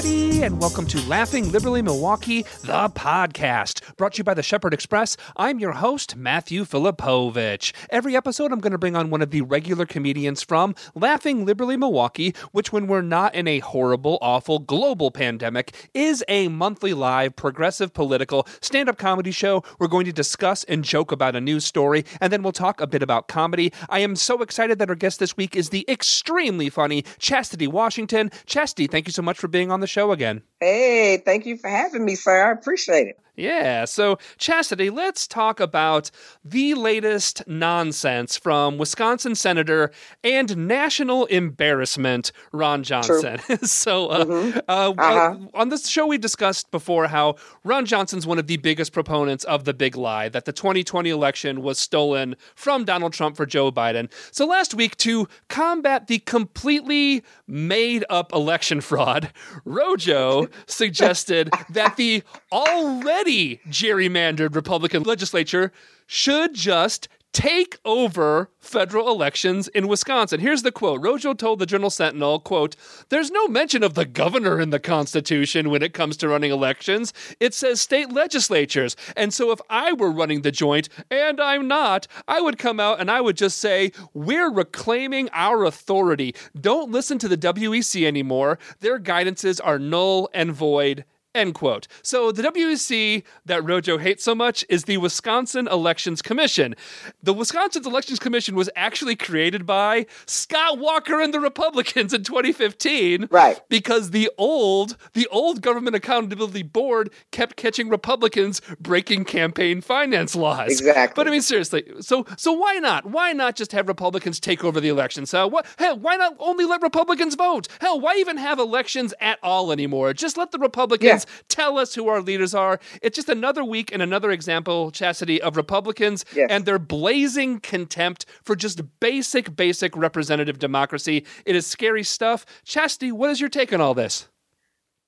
everybody, and welcome to Laughing Liberally Milwaukee, the podcast, brought to you by the Shepherd Express. I'm your host, Matthew Filipowicz. Every episode, I'm going to bring on one of the regular comedians from Laughing Liberally Milwaukee, which, when we're not in a horrible, awful global pandemic, is a monthly live, progressive, political stand up comedy show. We're going to discuss and joke about a news story, and then we'll talk a bit about comedy. I am so excited that our guest this week is the extremely funny Chastity Washington. Chastity, thank you so much for being on the show again. Hey, thank you for having me, sir. I appreciate it. Yeah. So, Chastity, let's talk about the latest nonsense from Wisconsin Senator and national embarrassment, Ron Johnson. so, uh, mm-hmm. uh, uh-huh. on this show, we discussed before how Ron Johnson's one of the biggest proponents of the big lie that the 2020 election was stolen from Donald Trump for Joe Biden. So, last week, to combat the completely made up election fraud, Rojo suggested that the already gerrymandered Republican legislature should just take over federal elections in Wisconsin. Here's the quote. Rojo told the Journal Sentinel, quote, "There's no mention of the governor in the Constitution when it comes to running elections. It says state legislatures. And so if I were running the joint and I'm not, I would come out and I would just say, "We're reclaiming our authority. Don't listen to the WEC anymore. Their guidances are null and void." End quote. So the WEC that Rojo hates so much is the Wisconsin Elections Commission. The Wisconsin Elections Commission was actually created by Scott Walker and the Republicans in 2015. Right. Because the old the old Government Accountability Board kept catching Republicans breaking campaign finance laws. Exactly. But I mean seriously, so so why not? Why not just have Republicans take over the elections? So what hell, why not only let Republicans vote? Hell, why even have elections at all anymore? Just let the Republicans yeah tell us who our leaders are. It's just another week and another example, Chastity, of Republicans yes. and their blazing contempt for just basic, basic representative democracy. It is scary stuff. Chastity, what is your take on all this?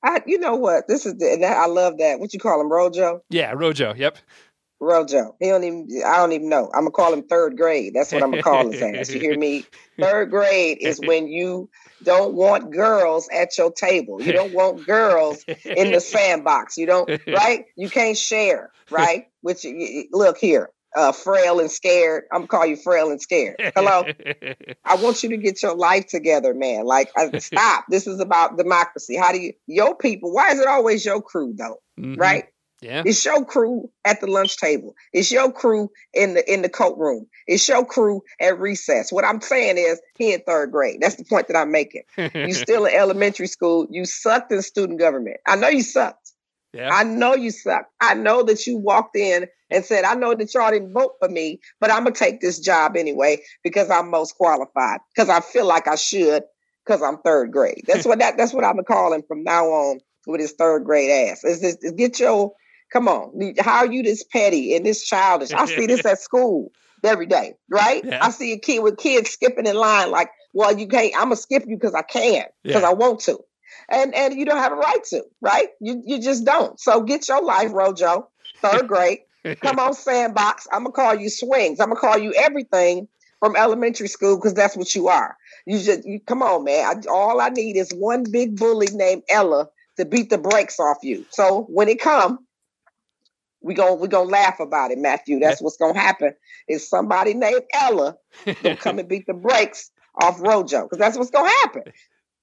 I, you know what? This is the, I love that. What you call him, Rojo? Yeah, Rojo. Yep. Rojo. He don't even. I don't even know. I'm gonna call him third grade. That's what I'm gonna call his ass. You hear me? Third grade is when you don't want girls at your table. You don't want girls in the sandbox. You don't. Right? You can't share. Right? Which look here. Uh, frail and scared. I'm gonna call you frail and scared. Hello. I want you to get your life together, man. Like, stop. This is about democracy. How do you your people? Why is it always your crew though? Mm-hmm. Right? Yeah. It's your crew at the lunch table. It's your crew in the in the coat room. It's your crew at recess. What I'm saying is he in third grade. That's the point that I'm making. you still in elementary school. You sucked in student government. I know you sucked. Yeah. I know you sucked. I know that you walked in and said, I know that y'all didn't vote for me, but I'm gonna take this job anyway because I'm most qualified. Because I feel like I should because I'm third grade. That's what that that's what I'm gonna call him from now on with his third grade ass. Is this get your Come on. How are you this petty and this childish? I see this at school every day, right? Yeah. I see a kid with kids skipping in line like, well, you can't, I'm gonna skip you because I can, because yeah. I want to. And and you don't have a right to, right? You you just don't. So get your life, Rojo. Third grade. Come on, sandbox. I'm gonna call you swings. I'm gonna call you everything from elementary school because that's what you are. You just you come on, man. I, all I need is one big bully named Ella to beat the brakes off you. So when it come, we going we gonna laugh about it, Matthew. That's what's gonna happen. Is somebody named Ella gonna come and beat the brakes off Rojo? Because that's what's gonna happen.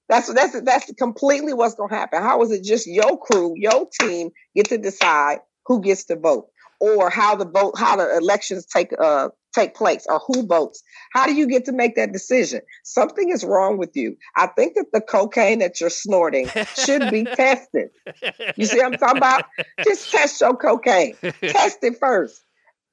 That's that's that's completely what's gonna happen. How is it just your crew, your team get to decide who gets to vote, or how the vote, how the elections take uh take place or who votes. How do you get to make that decision? Something is wrong with you. I think that the cocaine that you're snorting should be tested. You see what I'm talking about? Just test your cocaine. Test it first.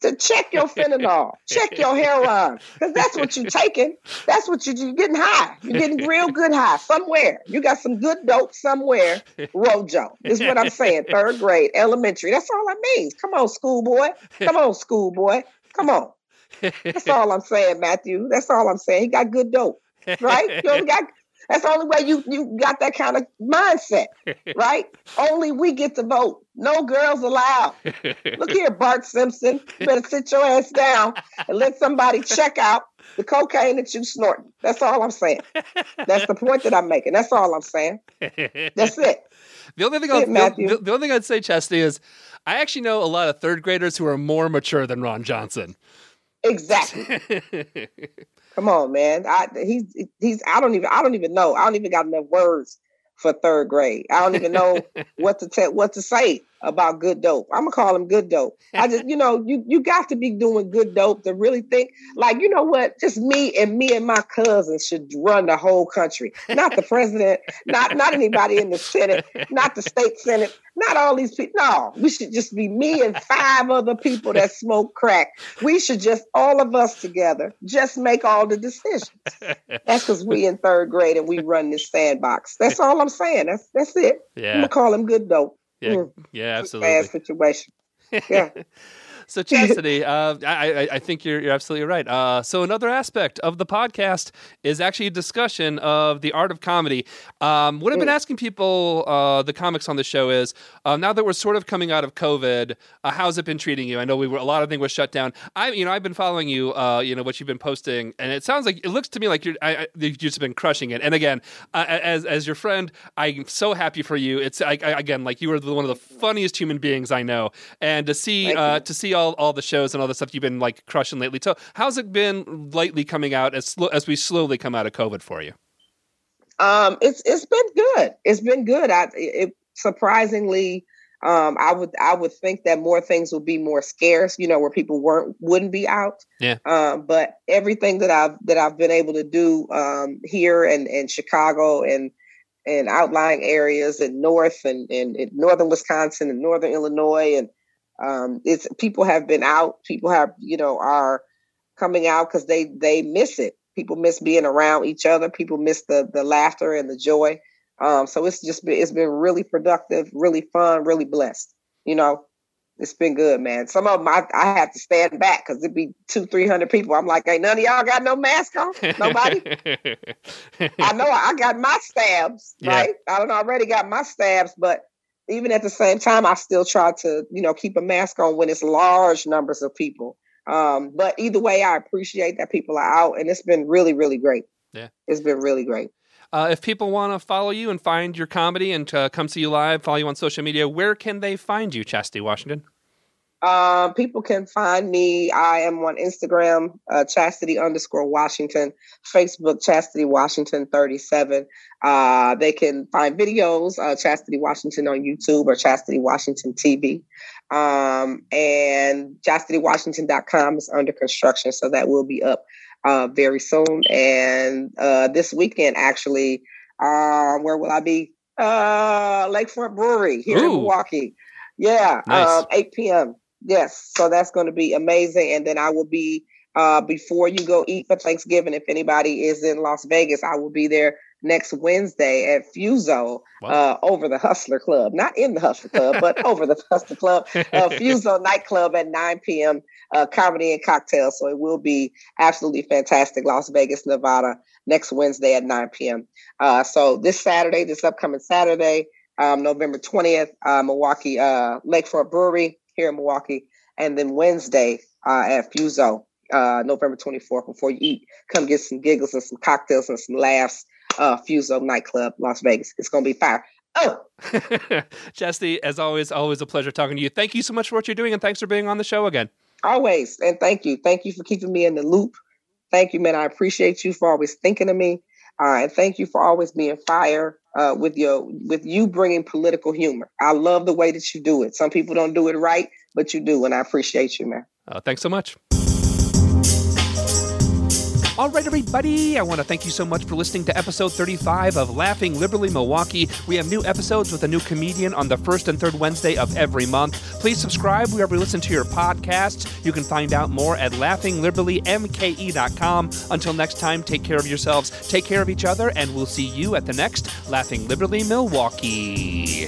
To check your fentanyl, check your heroin, because that's what you're taking. That's what you, you're getting high. You're getting real good high somewhere. You got some good dope somewhere. Rojo is what I'm saying. Third grade, elementary. That's all I mean. Come on, schoolboy. Come on, schoolboy. Come on. That's all I'm saying, Matthew. That's all I'm saying. He got good dope, right? You got That's the only way you you got that kind of mindset, right? only we get to vote. No girls allowed. Look here, Bart Simpson. You better sit your ass down and let somebody check out the cocaine that you snorting. That's all I'm saying. That's the point that I'm making. That's all I'm saying. That's it. The only thing, I'll, the, the, only thing I'd say, Chesty, is I actually know a lot of third graders who are more mature than Ron Johnson. Exactly. Come on, man. I, he's he's. I don't even. I don't even know. I don't even got enough words for third grade. I don't even know what to tell what to say about good dope. I'm gonna call him good dope. I just, you know, you you got to be doing good dope to really think like, you know what? Just me and me and my cousins should run the whole country, not the president, not not anybody in the senate, not the state senate, not all these people. No, we should just be me and five other people that smoke crack. We should just all of us together just make all the decisions. That's because we in third grade and we run this sandbox. That's all I'm saying. That's that's it. Yeah. I'm gonna call him good dope. Yeah, mm. yeah, absolutely. Bad situation. Yeah. So chastity, uh, I, I think you're, you're absolutely right. Uh, so another aspect of the podcast is actually a discussion of the art of comedy. Um, what I've been mm. asking people, uh, the comics on the show, is uh, now that we're sort of coming out of COVID, uh, how's it been treating you? I know we were a lot of things were shut down. I, you know, I've been following you, uh, you know, what you've been posting, and it sounds like it looks to me like you're I, I, you've just been crushing it. And again, as as your friend, I'm so happy for you. It's I, again like you are one of the funniest human beings I know, and to see to see all, all the shows and all the stuff you've been like crushing lately. So how's it been lately coming out as as we slowly come out of COVID for you? Um, it's it's been good. It's been good. I it surprisingly um, I would I would think that more things would be more scarce, you know, where people weren't wouldn't be out. Yeah. Um, but everything that I've that I've been able to do um, here and in Chicago and and outlying areas in north and in northern Wisconsin and northern Illinois and um, it's people have been out. People have you know are coming out because they they miss it. People miss being around each other. People miss the the laughter and the joy. Um, so it's just been it's been really productive, really fun, really blessed. You know, it's been good, man. Some of them I, I have to stand back because it'd be two, three hundred people. I'm like, ain't none of y'all got no mask on? Nobody. I know I got my stabs, right? I don't know, I already got my stabs, but even at the same time, I still try to, you know, keep a mask on when it's large numbers of people. Um, but either way, I appreciate that people are out, and it's been really, really great. Yeah, it's been really great. Uh, if people want to follow you and find your comedy and to come see you live, follow you on social media, where can they find you, Chastity Washington? Um, people can find me. I am on Instagram, uh, chastity underscore Washington, Facebook, chastity Washington 37. Uh, they can find videos, uh, chastity Washington on YouTube or chastity Washington TV. Um, and chastitywashington.com is under construction, so that will be up uh, very soon. And uh, this weekend, actually, uh, where will I be? Uh, Lakefront Brewery here Ooh. in Milwaukee. Yeah, nice. um, 8 p.m. Yes, so that's going to be amazing. And then I will be uh, before you go eat for Thanksgiving. If anybody is in Las Vegas, I will be there next Wednesday at Fuso wow. uh, over the Hustler Club, not in the Hustler Club, but over the Hustler Club, uh, Fuso nightclub at 9 p.m. Uh, comedy and cocktails. So it will be absolutely fantastic. Las Vegas, Nevada, next Wednesday at 9 p.m. Uh, so this Saturday, this upcoming Saturday, um, November 20th, uh, Milwaukee uh, Lakefront Brewery here in Milwaukee, and then Wednesday uh, at Fuso, uh, November 24th. Before you eat, come get some giggles and some cocktails and some laughs. Uh, Fuso nightclub, Las Vegas. It's gonna be fire. Oh, Chastity, as always, always a pleasure talking to you. Thank you so much for what you're doing, and thanks for being on the show again. Always, and thank you, thank you for keeping me in the loop. Thank you, man. I appreciate you for always thinking of me, uh, and thank you for always being fire uh, with your with you bringing political humor. I love the way that you do it. Some people don't do it right, but you do, and I appreciate you, man. Uh, thanks so much. All right, everybody, I want to thank you so much for listening to episode 35 of Laughing Liberally Milwaukee. We have new episodes with a new comedian on the first and third Wednesday of every month. Please subscribe wherever you listen to your podcasts. You can find out more at laughingliberallymke.com. Until next time, take care of yourselves, take care of each other, and we'll see you at the next Laughing Liberally Milwaukee.